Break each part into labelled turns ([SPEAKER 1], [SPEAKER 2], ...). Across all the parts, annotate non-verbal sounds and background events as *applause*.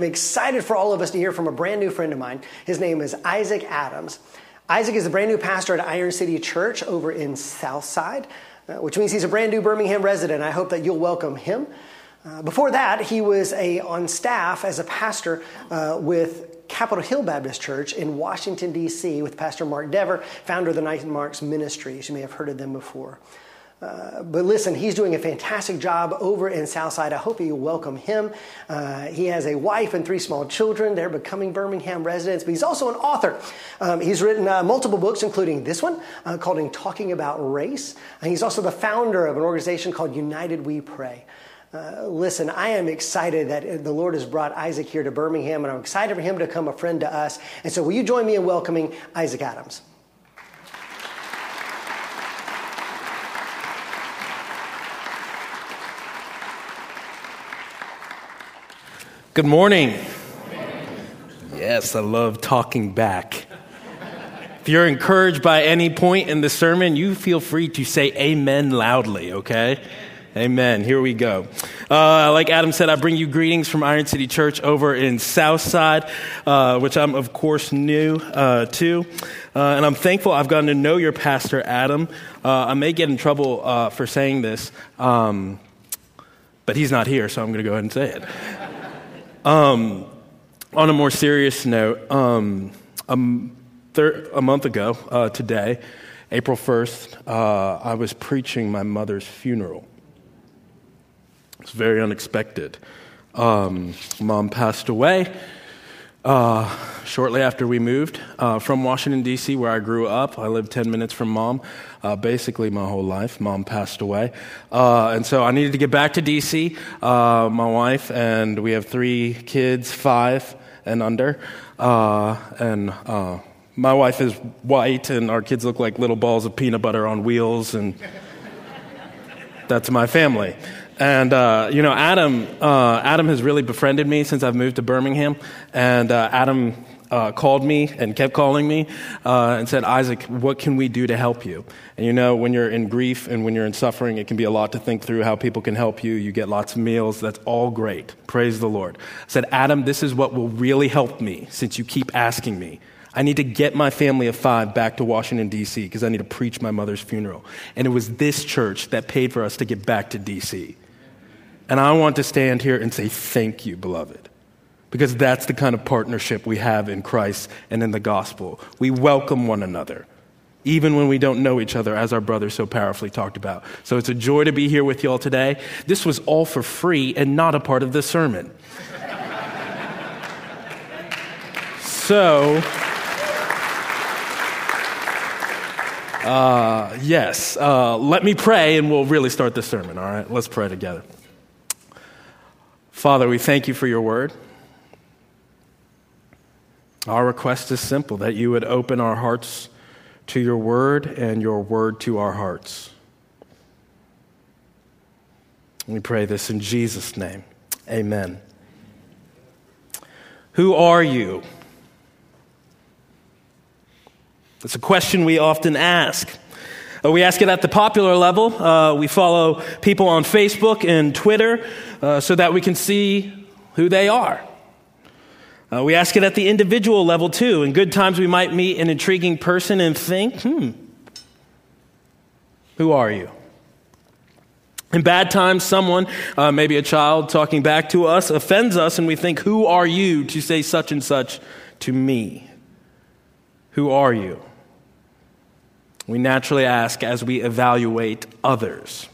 [SPEAKER 1] I'm excited for all of us to hear from a brand new friend of mine. His name is Isaac Adams. Isaac is a brand new pastor at Iron City Church over in Southside, uh, which means he's a brand new Birmingham resident. I hope that you'll welcome him. Uh, before that, he was a, on staff as a pastor uh, with Capitol Hill Baptist Church in Washington, D.C., with Pastor Mark Dever, founder of the 9Marks Ministries. You may have heard of them before. Uh, but listen, he's doing a fantastic job over in Southside. I hope you welcome him. Uh, he has a wife and three small children. They're becoming Birmingham residents, but he's also an author. Um, he's written uh, multiple books, including this one uh, called Talking About Race. And he's also the founder of an organization called United We Pray. Uh, listen, I am excited that the Lord has brought Isaac here to Birmingham, and I'm excited for him to become a friend to us. And so, will you join me in welcoming Isaac Adams?
[SPEAKER 2] Good morning. Yes, I love talking back. If you're encouraged by any point in the sermon, you feel free to say amen loudly, okay? Amen. Here we go. Uh, like Adam said, I bring you greetings from Iron City Church over in Southside, uh, which I'm, of course, new uh, to. Uh, and I'm thankful I've gotten to know your pastor, Adam. Uh, I may get in trouble uh, for saying this, um, but he's not here, so I'm going to go ahead and say it. Um, on a more serious note, um, a, thir- a, month ago uh, today, April 1st, uh, I was preaching my mother's funeral. It's very unexpected. Um, mom passed away uh, shortly after we moved uh, from Washington, D.C., where I grew up. I lived 10 minutes from mom uh, basically my whole life. Mom passed away. Uh, and so I needed to get back to D.C., uh, my wife, and we have three kids, five and under. Uh, and my wife is white, and our kids look like little balls of peanut butter on wheels, and *laughs* that's my family. And uh, you know, Adam, uh, Adam has really befriended me since I've moved to Birmingham. And uh, Adam uh, called me and kept calling me uh, and said, Isaac, what can we do to help you? And you know, when you're in grief and when you're in suffering, it can be a lot to think through how people can help you. You get lots of meals. That's all great. Praise the Lord. I said, Adam, this is what will really help me since you keep asking me. I need to get my family of five back to Washington, D.C., because I need to preach my mother's funeral. And it was this church that paid for us to get back to D.C. And I want to stand here and say, Thank you, beloved. Because that's the kind of partnership we have in Christ and in the gospel. We welcome one another, even when we don't know each other, as our brother so powerfully talked about. So it's a joy to be here with you all today. This was all for free and not a part of the sermon. *laughs* so. Uh, yes, uh, let me pray and we'll really start the sermon, all right? Let's pray together. Father, we thank you for your word. Our request is simple that you would open our hearts to your word and your word to our hearts. We pray this in Jesus' name. Amen. Who are you? It's a question we often ask. Uh, we ask it at the popular level. Uh, we follow people on Facebook and Twitter uh, so that we can see who they are. Uh, we ask it at the individual level too. In good times, we might meet an intriguing person and think, hmm, who are you? In bad times, someone, uh, maybe a child talking back to us, offends us, and we think, Who are you to say such and such to me? Who are you? We naturally ask as we evaluate others.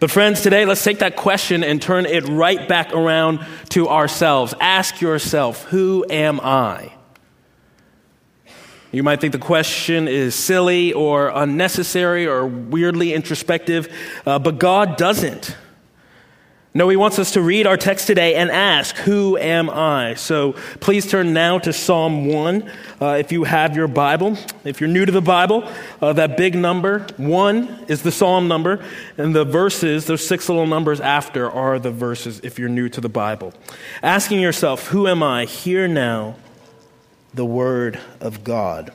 [SPEAKER 2] But, friends, today let's take that question and turn it right back around to ourselves. Ask yourself, Who am I? You might think the question is silly or unnecessary or weirdly introspective, uh, but God doesn't. No, he wants us to read our text today and ask, Who am I? So please turn now to Psalm 1 uh, if you have your Bible. If you're new to the Bible, uh, that big number, 1, is the Psalm number, and the verses, those six little numbers after, are the verses if you're new to the Bible. Asking yourself, Who am I? Hear now the Word of God.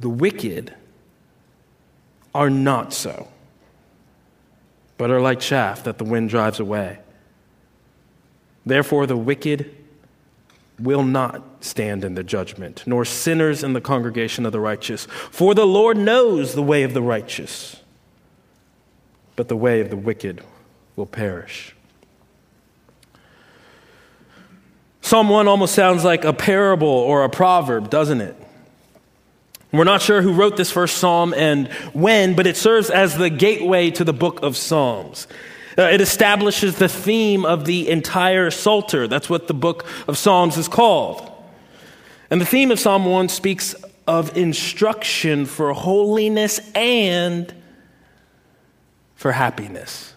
[SPEAKER 2] The wicked are not so, but are like chaff that the wind drives away. Therefore, the wicked will not stand in the judgment, nor sinners in the congregation of the righteous. For the Lord knows the way of the righteous, but the way of the wicked will perish. Psalm 1 almost sounds like a parable or a proverb, doesn't it? We're not sure who wrote this first psalm and when, but it serves as the gateway to the book of Psalms. Uh, it establishes the theme of the entire Psalter. That's what the book of Psalms is called. And the theme of Psalm 1 speaks of instruction for holiness and for happiness.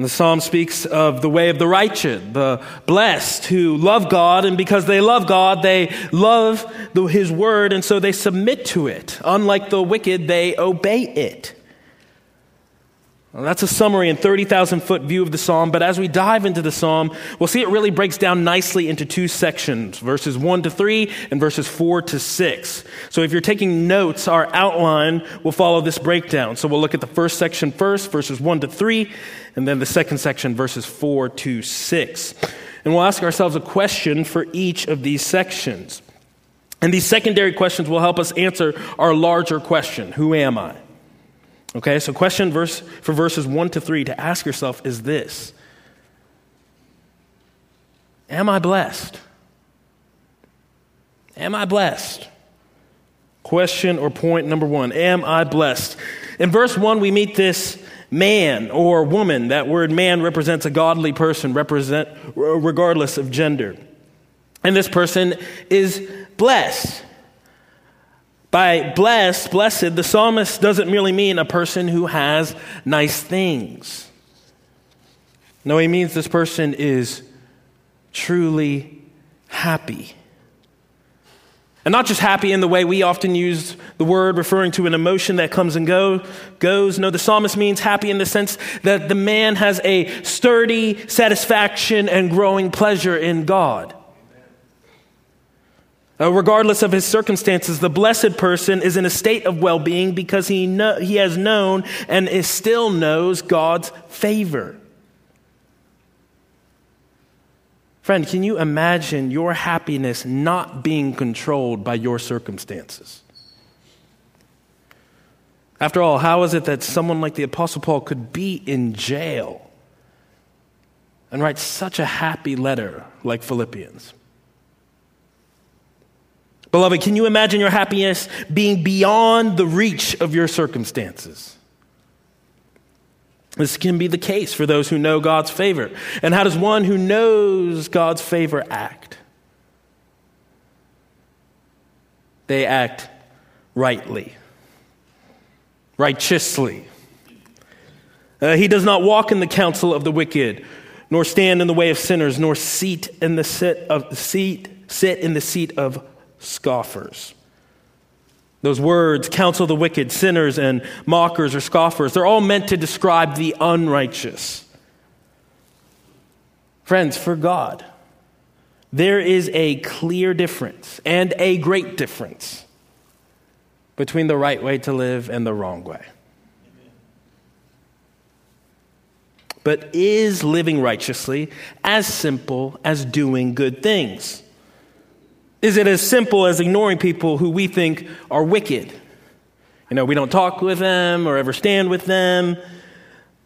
[SPEAKER 2] And the psalm speaks of the way of the righteous, the blessed who love God, and because they love God, they love the, his word, and so they submit to it. Unlike the wicked, they obey it. Well, that's a summary and 30,000 foot view of the psalm, but as we dive into the psalm, we'll see it really breaks down nicely into two sections verses 1 to 3 and verses 4 to 6. So if you're taking notes, our outline will follow this breakdown. So we'll look at the first section first, verses 1 to 3, and then the second section, verses 4 to 6. And we'll ask ourselves a question for each of these sections. And these secondary questions will help us answer our larger question Who am I? Okay, so question verse for verses 1 to 3 to ask yourself is this Am I blessed? Am I blessed? Question or point number one Am I blessed? In verse 1, we meet this man or woman. That word man represents a godly person, represent, regardless of gender. And this person is blessed. By blessed, blessed, the psalmist doesn't merely mean a person who has nice things. No, he means this person is truly happy. And not just happy in the way we often use the word, referring to an emotion that comes and go, goes. No, the psalmist means happy in the sense that the man has a sturdy satisfaction and growing pleasure in God. Uh, regardless of his circumstances, the blessed person is in a state of well being because he, know, he has known and is still knows God's favor. Friend, can you imagine your happiness not being controlled by your circumstances? After all, how is it that someone like the Apostle Paul could be in jail and write such a happy letter like Philippians? Beloved, can you imagine your happiness being beyond the reach of your circumstances? This can be the case for those who know God's favor. And how does one who knows God's favor act? They act rightly, righteously. Uh, he does not walk in the counsel of the wicked, nor stand in the way of sinners, nor seat in the sit of seat sit in the seat of scoffers. Those words, counsel the wicked, sinners, and mockers or scoffers, they're all meant to describe the unrighteous. Friends, for God, there is a clear difference and a great difference between the right way to live and the wrong way. But is living righteously as simple as doing good things? Is it as simple as ignoring people who we think are wicked? You know, we don't talk with them or ever stand with them.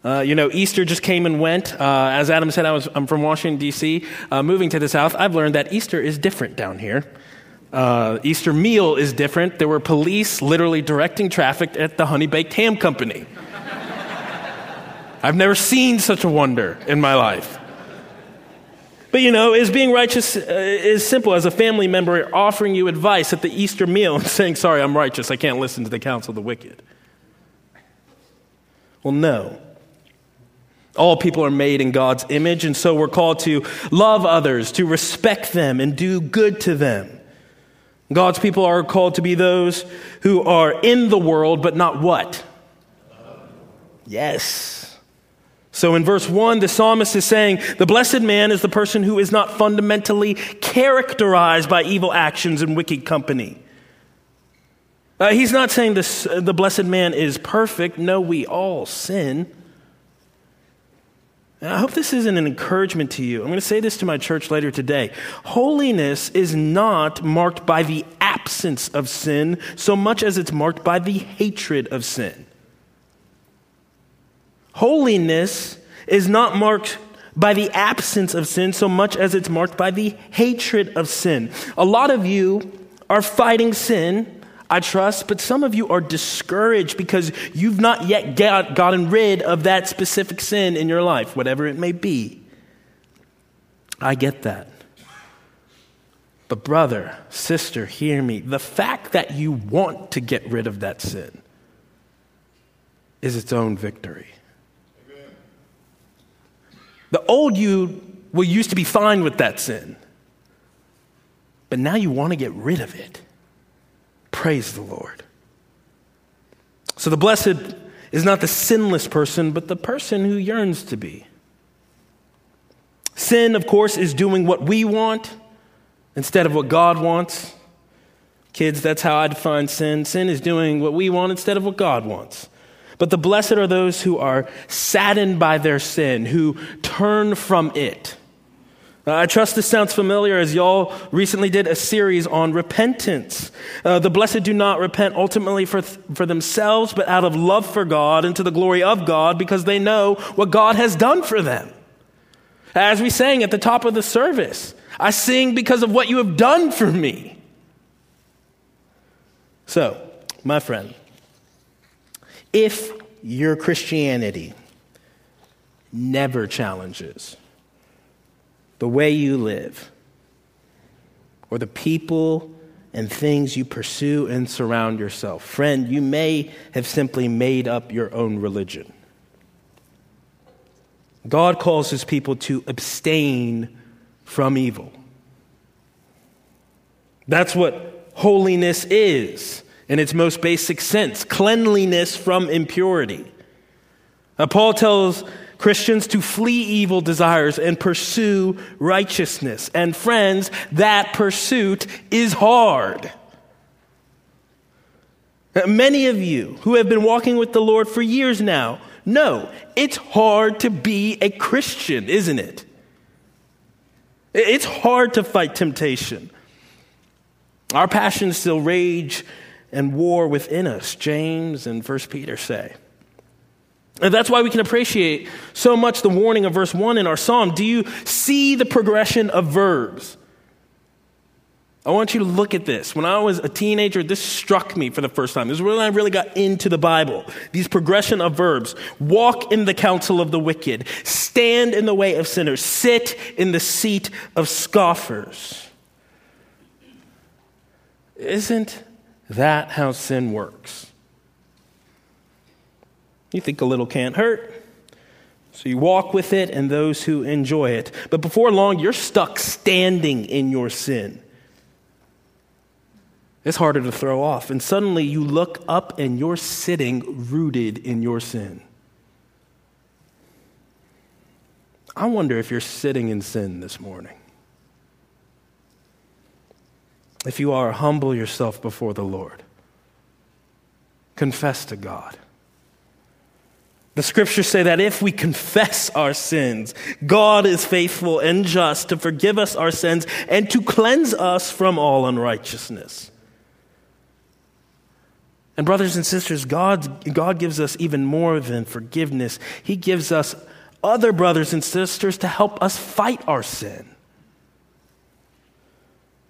[SPEAKER 2] Uh, you know, Easter just came and went. Uh, as Adam said, I was, I'm from Washington, D.C. Uh, moving to the South, I've learned that Easter is different down here. Uh, Easter meal is different. There were police literally directing traffic at the Honey Baked Ham Company. *laughs* I've never seen such a wonder in my life. But you know, is being righteous uh, as simple as a family member offering you advice at the Easter meal and *laughs* saying, Sorry, I'm righteous. I can't listen to the counsel of the wicked. Well, no. All people are made in God's image, and so we're called to love others, to respect them, and do good to them. God's people are called to be those who are in the world, but not what? Yes. So in verse 1, the psalmist is saying, The blessed man is the person who is not fundamentally characterized by evil actions and wicked company. Uh, he's not saying this, uh, the blessed man is perfect. No, we all sin. I hope this isn't an encouragement to you. I'm going to say this to my church later today. Holiness is not marked by the absence of sin so much as it's marked by the hatred of sin. Holiness is not marked by the absence of sin so much as it's marked by the hatred of sin. A lot of you are fighting sin I trust, but some of you are discouraged because you've not yet got, gotten rid of that specific sin in your life, whatever it may be. I get that. But, brother, sister, hear me. The fact that you want to get rid of that sin is its own victory. The old you will used to be fine with that sin, but now you want to get rid of it. Praise the Lord. So the blessed is not the sinless person, but the person who yearns to be. Sin, of course, is doing what we want instead of what God wants. Kids, that's how I define sin. Sin is doing what we want instead of what God wants. But the blessed are those who are saddened by their sin, who turn from it. Uh, I trust this sounds familiar as y'all recently did a series on repentance. Uh, the blessed do not repent ultimately for, th- for themselves, but out of love for God and to the glory of God because they know what God has done for them. As we sang at the top of the service, I sing because of what you have done for me. So, my friend, if your Christianity never challenges, the way you live, or the people and things you pursue and surround yourself. Friend, you may have simply made up your own religion. God calls his people to abstain from evil. That's what holiness is in its most basic sense cleanliness from impurity. Now, Paul tells Christians to flee evil desires and pursue righteousness. And friends, that pursuit is hard. Uh, many of you who have been walking with the Lord for years now know it's hard to be a Christian, isn't it? It's hard to fight temptation. Our passions still rage and war within us, James and 1 Peter say. And that's why we can appreciate so much the warning of verse 1 in our psalm. Do you see the progression of verbs? I want you to look at this. When I was a teenager, this struck me for the first time. This is when I really got into the Bible. These progression of verbs walk in the counsel of the wicked, stand in the way of sinners, sit in the seat of scoffers. Isn't that how sin works? You think a little can't hurt. So you walk with it and those who enjoy it. But before long, you're stuck standing in your sin. It's harder to throw off. And suddenly you look up and you're sitting rooted in your sin. I wonder if you're sitting in sin this morning. If you are, humble yourself before the Lord. Confess to God. The scriptures say that if we confess our sins, God is faithful and just to forgive us our sins and to cleanse us from all unrighteousness. And, brothers and sisters, God, God gives us even more than forgiveness. He gives us other brothers and sisters to help us fight our sin.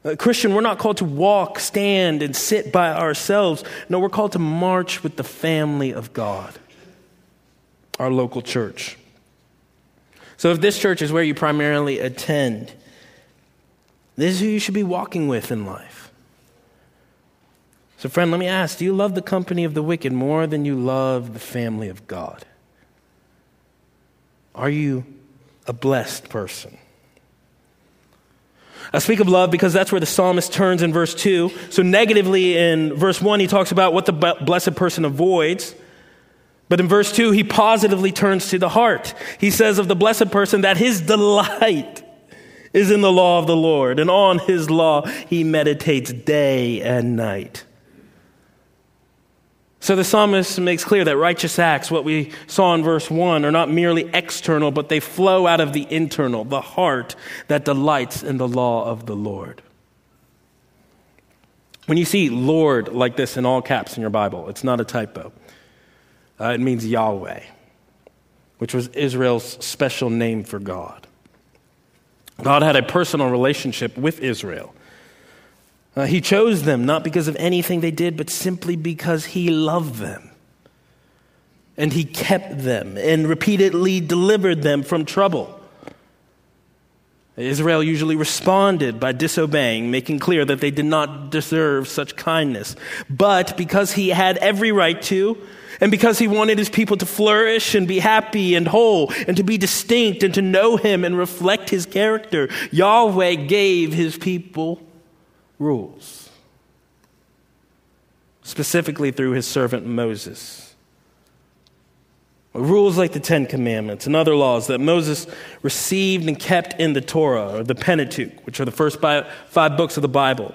[SPEAKER 2] Uh, Christian, we're not called to walk, stand, and sit by ourselves. No, we're called to march with the family of God our local church. So, if this church is where you primarily attend, this is who you should be walking with in life. So, friend, let me ask do you love the company of the wicked more than you love the family of God? Are you a blessed person? I speak of love because that's where the psalmist turns in verse 2. So, negatively in verse 1, he talks about what the blessed person avoids. But in verse 2, he positively turns to the heart. He says of the blessed person that his delight is in the law of the Lord, and on his law he meditates day and night. So the psalmist makes clear that righteous acts, what we saw in verse 1, are not merely external, but they flow out of the internal, the heart that delights in the law of the Lord. When you see Lord like this in all caps in your Bible, it's not a typo. Uh, it means Yahweh, which was Israel's special name for God. God had a personal relationship with Israel. Uh, he chose them not because of anything they did, but simply because He loved them. And He kept them and repeatedly delivered them from trouble. Israel usually responded by disobeying, making clear that they did not deserve such kindness. But because He had every right to, and because he wanted his people to flourish and be happy and whole and to be distinct and to know him and reflect his character, Yahweh gave his people rules, specifically through his servant Moses. Rules like the Ten Commandments and other laws that Moses received and kept in the Torah, or the Pentateuch, which are the first five books of the Bible.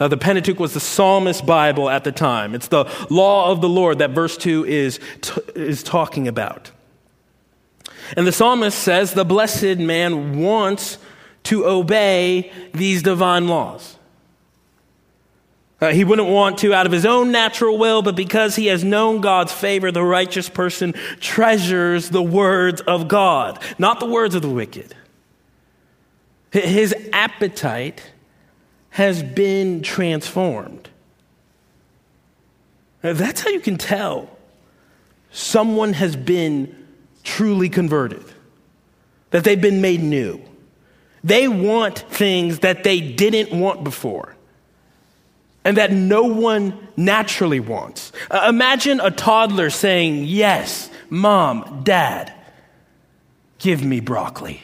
[SPEAKER 2] Uh, the Pentateuch was the psalmist Bible at the time. It's the law of the Lord that verse 2 is, t- is talking about. And the psalmist says the blessed man wants to obey these divine laws. Uh, he wouldn't want to out of his own natural will, but because he has known God's favor, the righteous person treasures the words of God, not the words of the wicked. His appetite has been transformed. Now, that's how you can tell someone has been truly converted, that they've been made new. They want things that they didn't want before and that no one naturally wants. Uh, imagine a toddler saying, Yes, mom, dad, give me broccoli.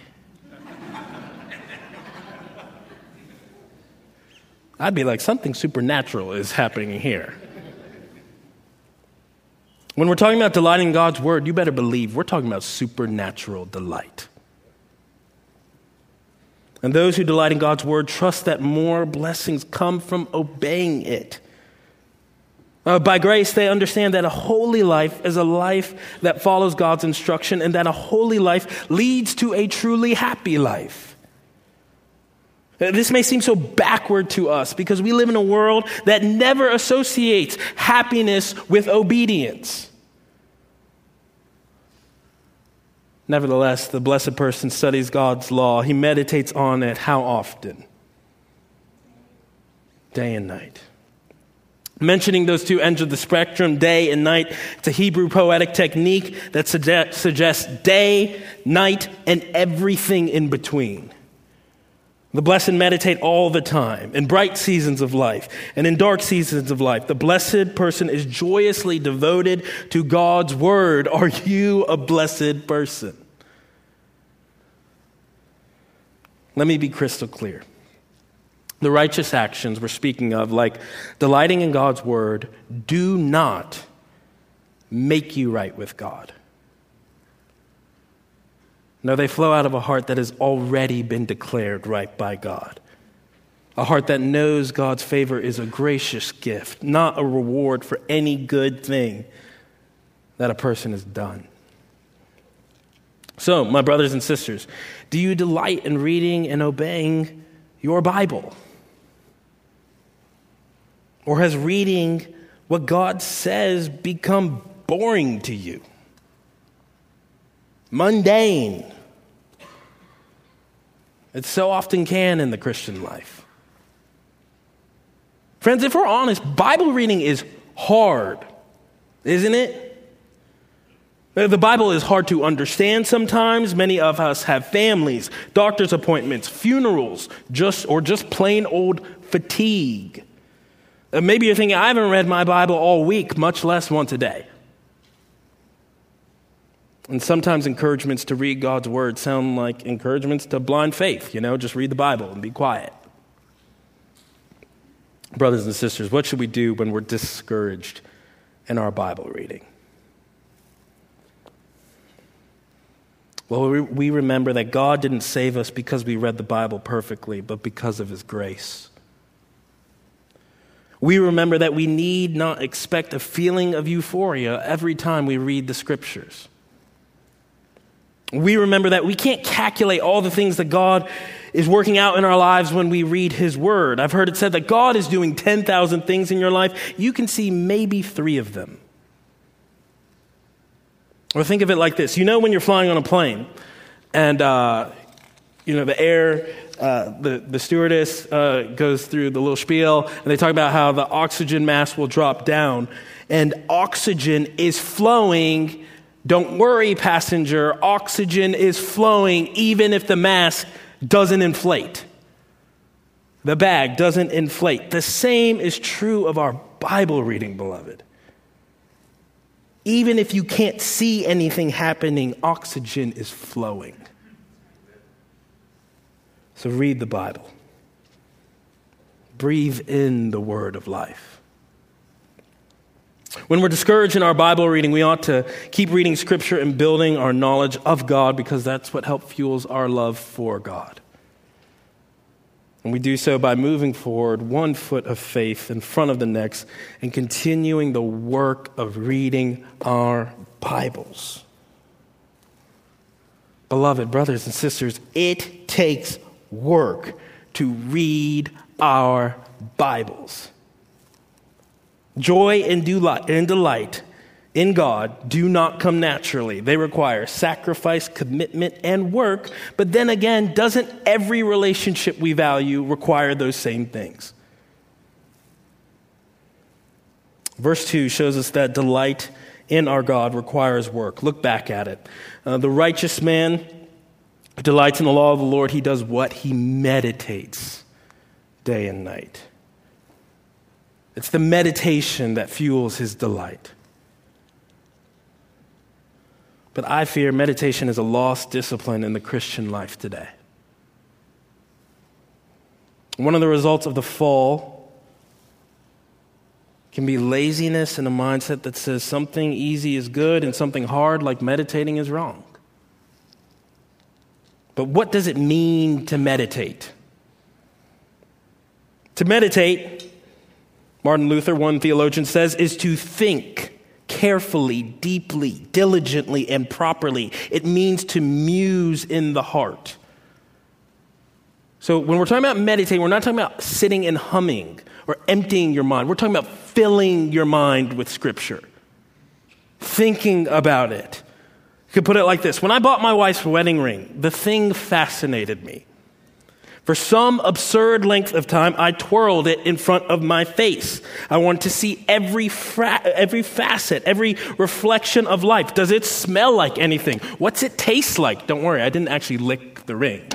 [SPEAKER 2] I'd be like, something supernatural is happening here. When we're talking about delighting God's word, you better believe we're talking about supernatural delight. And those who delight in God's word trust that more blessings come from obeying it. Uh, by grace, they understand that a holy life is a life that follows God's instruction and that a holy life leads to a truly happy life. Uh, this may seem so backward to us because we live in a world that never associates happiness with obedience. Nevertheless, the blessed person studies God's law. He meditates on it how often? Day and night. Mentioning those two ends of the spectrum, day and night, it's a Hebrew poetic technique that suggests day, night, and everything in between. The blessed meditate all the time in bright seasons of life and in dark seasons of life. The blessed person is joyously devoted to God's word. Are you a blessed person? Let me be crystal clear. The righteous actions we're speaking of, like delighting in God's word, do not make you right with God. No, they flow out of a heart that has already been declared right by God. A heart that knows God's favor is a gracious gift, not a reward for any good thing that a person has done. So, my brothers and sisters, do you delight in reading and obeying your Bible? Or has reading what God says become boring to you? Mundane. It so often can in the Christian life. Friends, if we're honest, Bible reading is hard, isn't it? The Bible is hard to understand sometimes. Many of us have families, doctor's appointments, funerals, just or just plain old fatigue. Uh, maybe you're thinking, I haven't read my Bible all week, much less once a day. And sometimes encouragements to read God's word sound like encouragements to blind faith, you know, just read the Bible and be quiet. Brothers and sisters, what should we do when we're discouraged in our Bible reading? Well, we remember that God didn't save us because we read the Bible perfectly, but because of His grace. We remember that we need not expect a feeling of euphoria every time we read the Scriptures. We remember that we can't calculate all the things that God is working out in our lives when we read His Word. I've heard it said that God is doing 10,000 things in your life. You can see maybe three of them. Or think of it like this you know, when you're flying on a plane and, uh, you know, the air, uh, the, the stewardess uh, goes through the little spiel and they talk about how the oxygen mask will drop down and oxygen is flowing don't worry, passenger, oxygen is flowing even if the mask doesn't inflate. The bag doesn't inflate. The same is true of our Bible reading, beloved. Even if you can't see anything happening, oxygen is flowing. So read the Bible. Breathe in the word of life. When we're discouraged in our Bible reading, we ought to keep reading Scripture and building our knowledge of God because that's what helps fuels our love for God. And we do so by moving forward one foot of faith in front of the next and continuing the work of reading our Bibles. Beloved brothers and sisters, it takes work to read our Bibles. Joy and delight in God do not come naturally. They require sacrifice, commitment, and work. But then again, doesn't every relationship we value require those same things? Verse 2 shows us that delight in our God requires work. Look back at it. Uh, the righteous man delights in the law of the Lord. He does what? He meditates day and night. It's the meditation that fuels his delight. But I fear meditation is a lost discipline in the Christian life today. One of the results of the fall can be laziness and a mindset that says something easy is good and something hard, like meditating, is wrong. But what does it mean to meditate? To meditate Martin Luther, one theologian says, is to think carefully, deeply, diligently, and properly. It means to muse in the heart. So when we're talking about meditating, we're not talking about sitting and humming or emptying your mind. We're talking about filling your mind with Scripture, thinking about it. You could put it like this When I bought my wife's wedding ring, the thing fascinated me. For some absurd length of time, I twirled it in front of my face. I wanted to see every, fra- every facet, every reflection of life. Does it smell like anything? What's it taste like? Don't worry, I didn't actually lick the ring.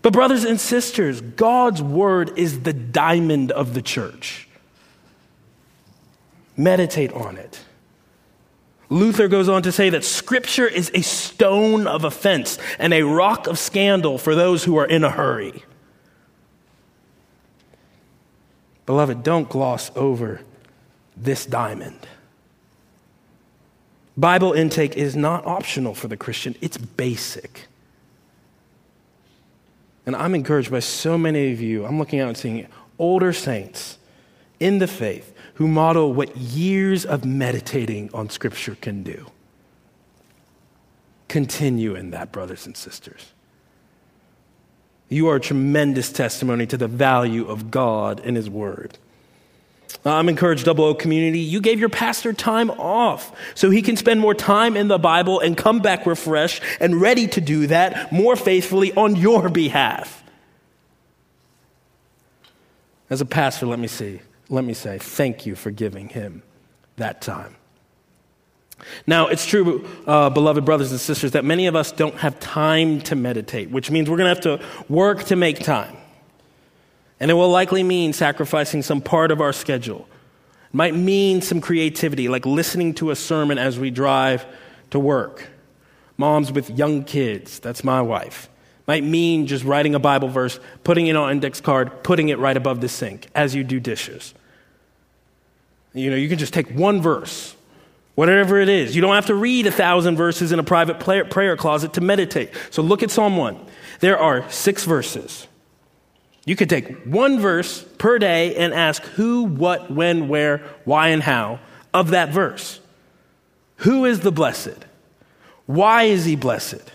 [SPEAKER 2] But, brothers and sisters, God's word is the diamond of the church. Meditate on it. Luther goes on to say that Scripture is a stone of offense and a rock of scandal for those who are in a hurry. Beloved, don't gloss over this diamond. Bible intake is not optional for the Christian, it's basic. And I'm encouraged by so many of you. I'm looking out and seeing older saints in the faith who model what years of meditating on Scripture can do. Continue in that, brothers and sisters. You are a tremendous testimony to the value of God and His Word. I'm encouraged, Double O community. You gave your pastor time off so he can spend more time in the Bible and come back refreshed and ready to do that more faithfully on your behalf. As a pastor, let me see let me say thank you for giving him that time. Now, it's true, uh, beloved brothers and sisters, that many of us don't have time to meditate, which means we're going to have to work to make time. And it will likely mean sacrificing some part of our schedule. It might mean some creativity, like listening to a sermon as we drive to work. Moms with young kids, that's my wife. Might mean just writing a Bible verse, putting it on an index card, putting it right above the sink as you do dishes. You know, you can just take one verse, whatever it is. You don't have to read a thousand verses in a private prayer closet to meditate. So look at Psalm 1. There are six verses. You could take one verse per day and ask who, what, when, where, why, and how of that verse. Who is the blessed? Why is he blessed?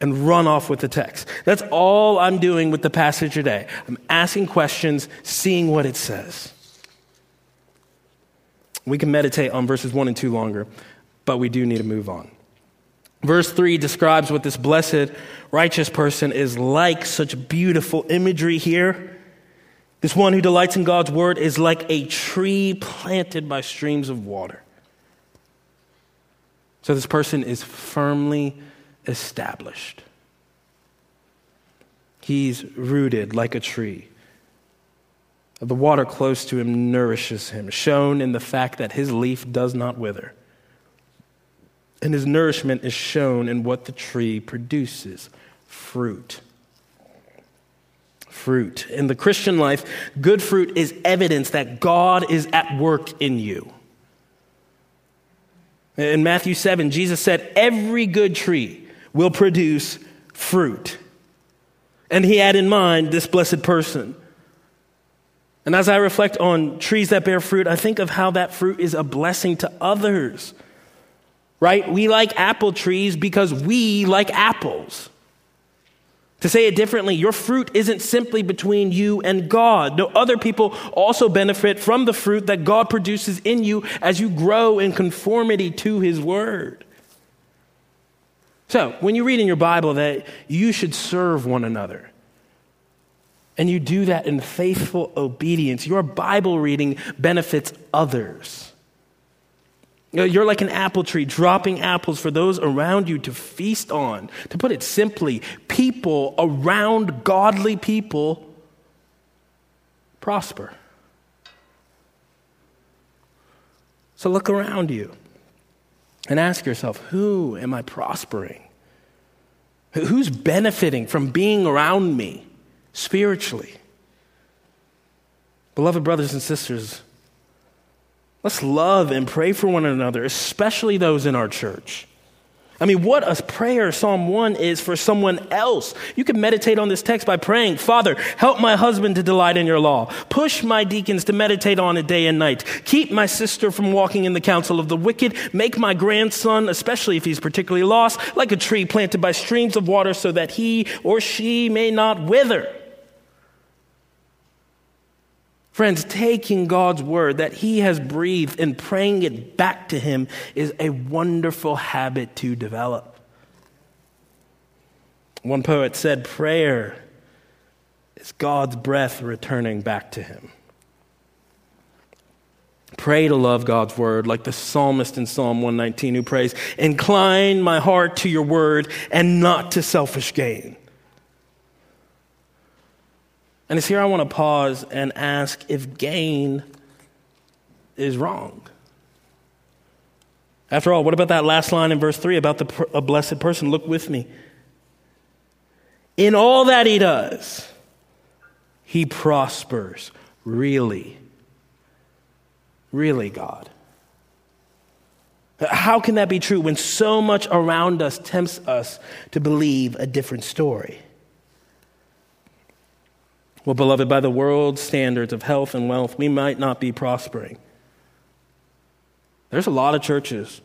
[SPEAKER 2] And run off with the text. That's all I'm doing with the passage today. I'm asking questions, seeing what it says. We can meditate on verses 1 and 2 longer, but we do need to move on. Verse 3 describes what this blessed, righteous person is like. Such beautiful imagery here. This one who delights in God's word is like a tree planted by streams of water. So this person is firmly established. He's rooted like a tree. The water close to him nourishes him, shown in the fact that his leaf does not wither. And his nourishment is shown in what the tree produces fruit. Fruit. In the Christian life, good fruit is evidence that God is at work in you. In Matthew 7, Jesus said, Every good tree will produce fruit. And he had in mind this blessed person. And as I reflect on trees that bear fruit, I think of how that fruit is a blessing to others right? We like apple trees because we like apples. To say it differently, your fruit isn't simply between you and God. No other people also benefit from the fruit that God produces in you as you grow in conformity to His Word. So, when you read in your Bible that you should serve one another, and you do that in faithful obedience, your Bible reading benefits others. You're like an apple tree, dropping apples for those around you to feast on. To put it simply, people around godly people prosper. So look around you and ask yourself who am I prospering? Who's benefiting from being around me spiritually? Beloved brothers and sisters, Let's love and pray for one another, especially those in our church. I mean, what a prayer Psalm 1 is for someone else. You can meditate on this text by praying, Father, help my husband to delight in your law. Push my deacons to meditate on it day and night. Keep my sister from walking in the counsel of the wicked. Make my grandson, especially if he's particularly lost, like a tree planted by streams of water so that he or she may not wither. Friends, taking God's word that He has breathed and praying it back to Him is a wonderful habit to develop. One poet said, Prayer is God's breath returning back to Him. Pray to love God's word, like the psalmist in Psalm 119 who prays, Incline my heart to your word and not to selfish gain. And it's here I want to pause and ask if gain is wrong. After all, what about that last line in verse 3 about the a blessed person? Look with me. In all that he does, he prospers. Really? Really, God? How can that be true when so much around us tempts us to believe a different story? Well, beloved, by the world's standards of health and wealth, we might not be prospering. There's a lot of churches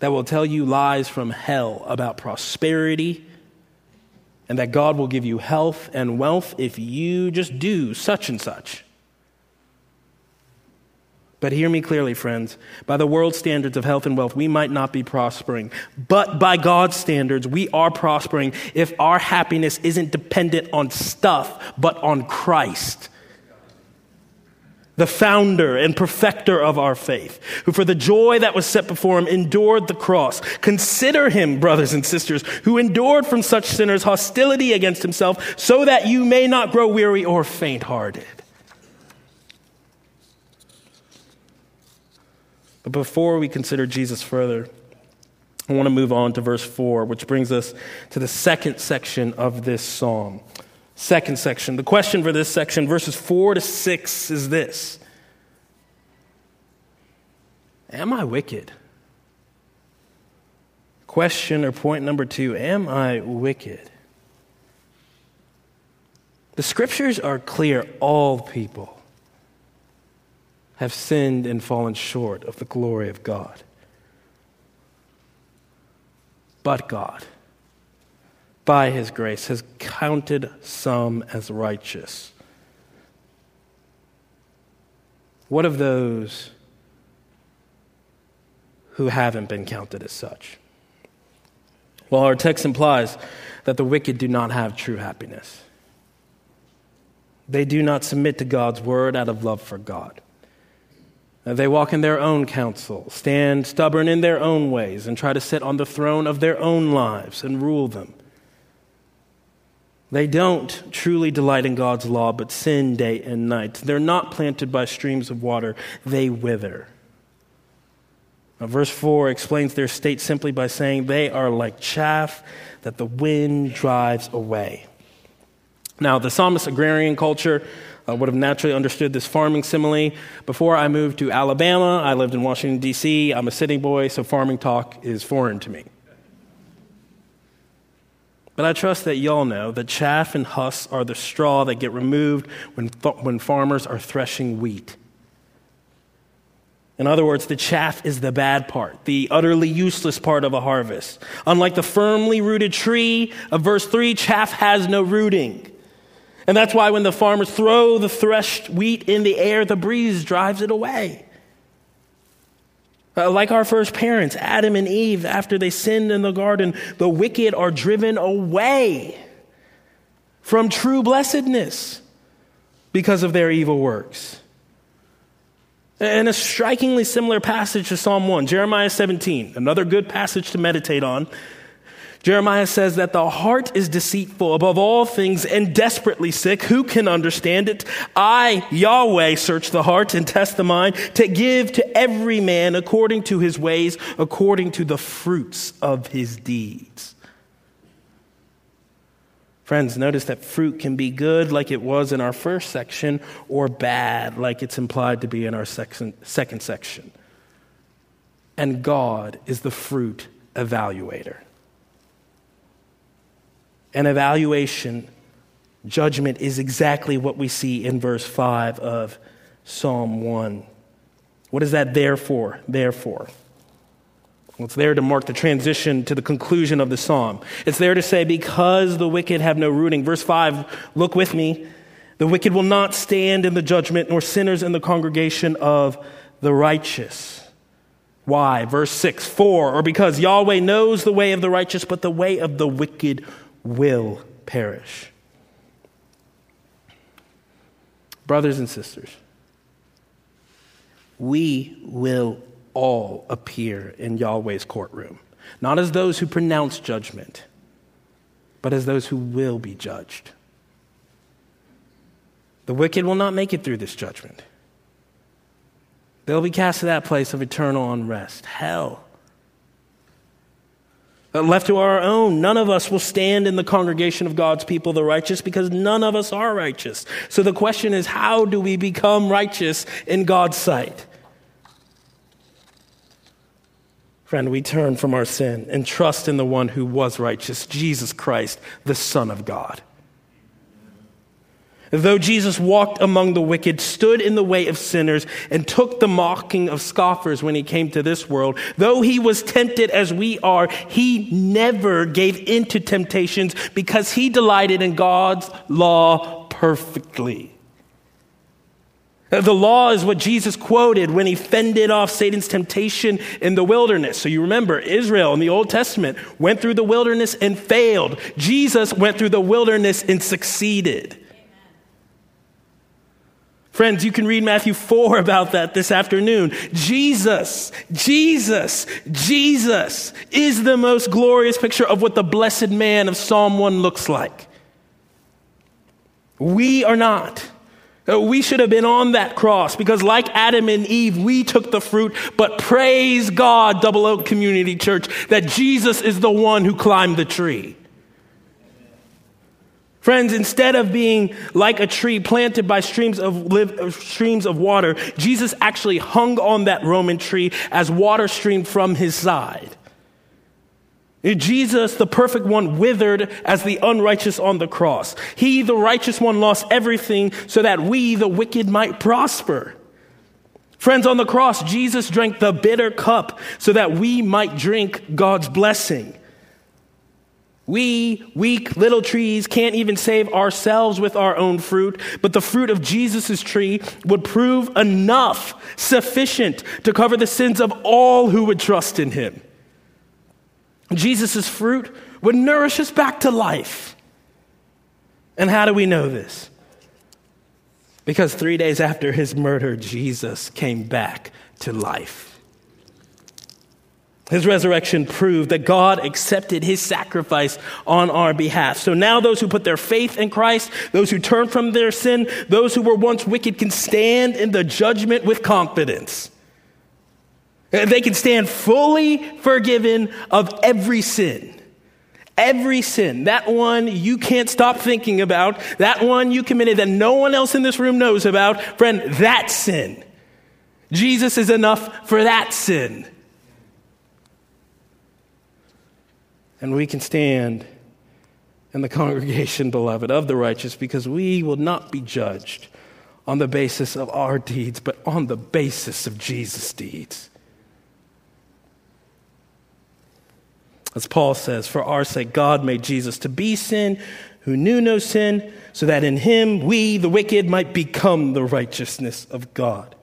[SPEAKER 2] that will tell you lies from hell about prosperity and that God will give you health and wealth if you just do such and such. But hear me clearly, friends. By the world's standards of health and wealth, we might not be prospering. But by God's standards, we are prospering if our happiness isn't dependent on stuff, but on Christ. The founder and perfecter of our faith, who for the joy that was set before him endured the cross. Consider him, brothers and sisters, who endured from such sinners hostility against himself, so that you may not grow weary or faint hearted. But before we consider Jesus further, I want to move on to verse 4, which brings us to the second section of this psalm. Second section. The question for this section, verses 4 to 6, is this Am I wicked? Question or point number two Am I wicked? The scriptures are clear. All people have sinned and fallen short of the glory of God. But God, by his grace, has counted some as righteous. What of those who haven't been counted as such? Well, our text implies that the wicked do not have true happiness. They do not submit to God's word out of love for God. Uh, they walk in their own counsel, stand stubborn in their own ways, and try to sit on the throne of their own lives and rule them. They don't truly delight in God's law, but sin day and night. They're not planted by streams of water, they wither. Now, verse 4 explains their state simply by saying they are like chaff that the wind drives away. Now, the psalmist agrarian culture uh, would have naturally understood this farming simile. Before I moved to Alabama, I lived in Washington, D.C. I'm a city boy, so farming talk is foreign to me. But I trust that y'all know that chaff and husks are the straw that get removed when, th- when farmers are threshing wheat. In other words, the chaff is the bad part, the utterly useless part of a harvest. Unlike the firmly rooted tree of verse 3, chaff has no rooting. And that's why when the farmers throw the threshed wheat in the air, the breeze drives it away. Uh, like our first parents, Adam and Eve, after they sinned in the garden, the wicked are driven away from true blessedness because of their evil works. And a strikingly similar passage to Psalm 1, Jeremiah 17, another good passage to meditate on. Jeremiah says that the heart is deceitful above all things and desperately sick. Who can understand it? I, Yahweh, search the heart and test the mind to give to every man according to his ways, according to the fruits of his deeds. Friends, notice that fruit can be good, like it was in our first section, or bad, like it's implied to be in our second, section. And God is the fruit evaluator. An evaluation, judgment, is exactly what we see in verse 5 of Psalm 1. What is that there for? Therefore. Well, it's there to mark the transition to the conclusion of the psalm. It's there to say, because the wicked have no rooting. Verse 5, look with me. The wicked will not stand in the judgment, nor sinners in the congregation of the righteous. Why? Verse 6, for, or because Yahweh knows the way of the righteous, but the way of the wicked will perish. Brothers and sisters, we will all appear in Yahweh's courtroom, not as those who pronounce judgment, but as those who will be judged. The wicked will not make it through this judgment. They'll be cast to that place of eternal unrest, hell. Uh, left to our own, none of us will stand in the congregation of God's people, the righteous, because none of us are righteous. So the question is, how do we become righteous in God's sight? Friend, we turn from our sin and trust in the one who was righteous, Jesus Christ, the Son of God. Though Jesus walked among the wicked, stood in the way of sinners, and took the mocking of scoffers when he came to this world, though he was tempted as we are, he never gave in to temptations because he delighted in God's law perfectly. The law is what Jesus quoted when he fended off Satan's temptation in the wilderness. So you remember, Israel in the Old Testament went through the wilderness and failed. Jesus went through the wilderness and succeeded. Friends, you can read Matthew 4 about that this afternoon. Jesus, Jesus, Jesus is the most glorious picture of what the blessed man of Psalm 1 looks like. We are not. Uh, we should have been on that cross because, like Adam and Eve, we took the fruit. But praise God, Double Oak Community Church, that Jesus is the one who climbed the tree. Friends, instead of being like a tree planted by streams of, live, uh, streams of water, Jesus actually hung on that Roman tree as water streamed from his side. Jesus, the perfect one, withered as the unrighteous on the cross. He, the righteous one, lost everything so that we, the wicked, might prosper. Friends, on the cross, Jesus drank the bitter cup so that we might drink God's blessing. We, weak little trees, can't even save ourselves with our own fruit, but the fruit of Jesus' tree would prove enough, sufficient to cover the sins of all who would trust in him. Jesus' fruit would nourish us back to life. And how do we know this? Because three days after his murder, Jesus came back to life. His resurrection proved that God accepted his sacrifice on our behalf. So now those who put their faith in Christ, those who turn from their sin, those who were once wicked can stand in the judgment with confidence. They can stand fully forgiven of every sin. Every sin, that one you can't stop thinking about, that one you committed that no one else in this room knows about, friend, that sin. Jesus is enough for that sin. And we can stand in the *laughs* congregation, beloved, of the righteous, because we will not be judged on the basis of our deeds, but on the basis of Jesus' deeds. As Paul says, for our sake, God made Jesus to be sin who knew no sin, so that in him we, the wicked, might become the righteousness of God.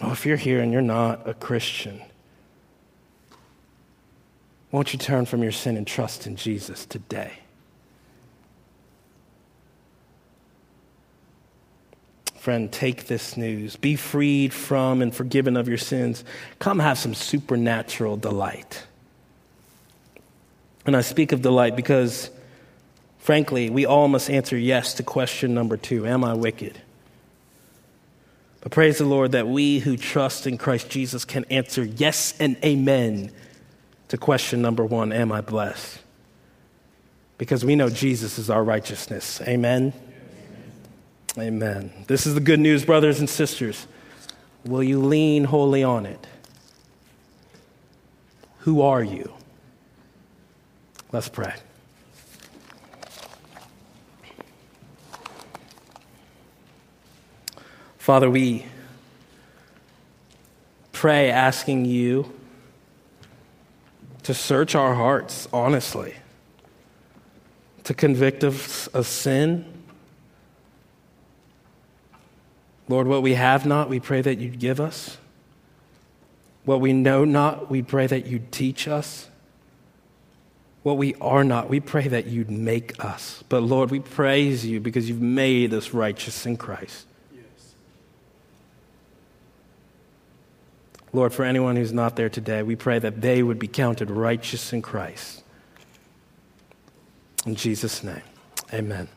[SPEAKER 2] Oh, if you're here and you're not a Christian, won't you turn from your sin and trust in Jesus today? Friend, take this news. Be freed from and forgiven of your sins. Come have some supernatural delight. And I speak of delight because, frankly, we all must answer yes to question number two Am I wicked? But praise the Lord that we who trust in Christ Jesus can answer yes and amen to question number one Am I blessed? Because we know Jesus is our righteousness. Amen? Amen. Amen. This is the good news, brothers and sisters. Will you lean wholly on it? Who are you? Let's pray. Father, we pray asking you to search our hearts honestly, to convict us of sin. Lord, what we have not, we pray that you'd give us. What we know not, we pray that you'd teach us. What we are not, we pray that you'd make us. But Lord, we praise you because you've made us righteous in Christ. Lord, for anyone who's not there today, we pray that they would be counted righteous in Christ. In Jesus' name, amen.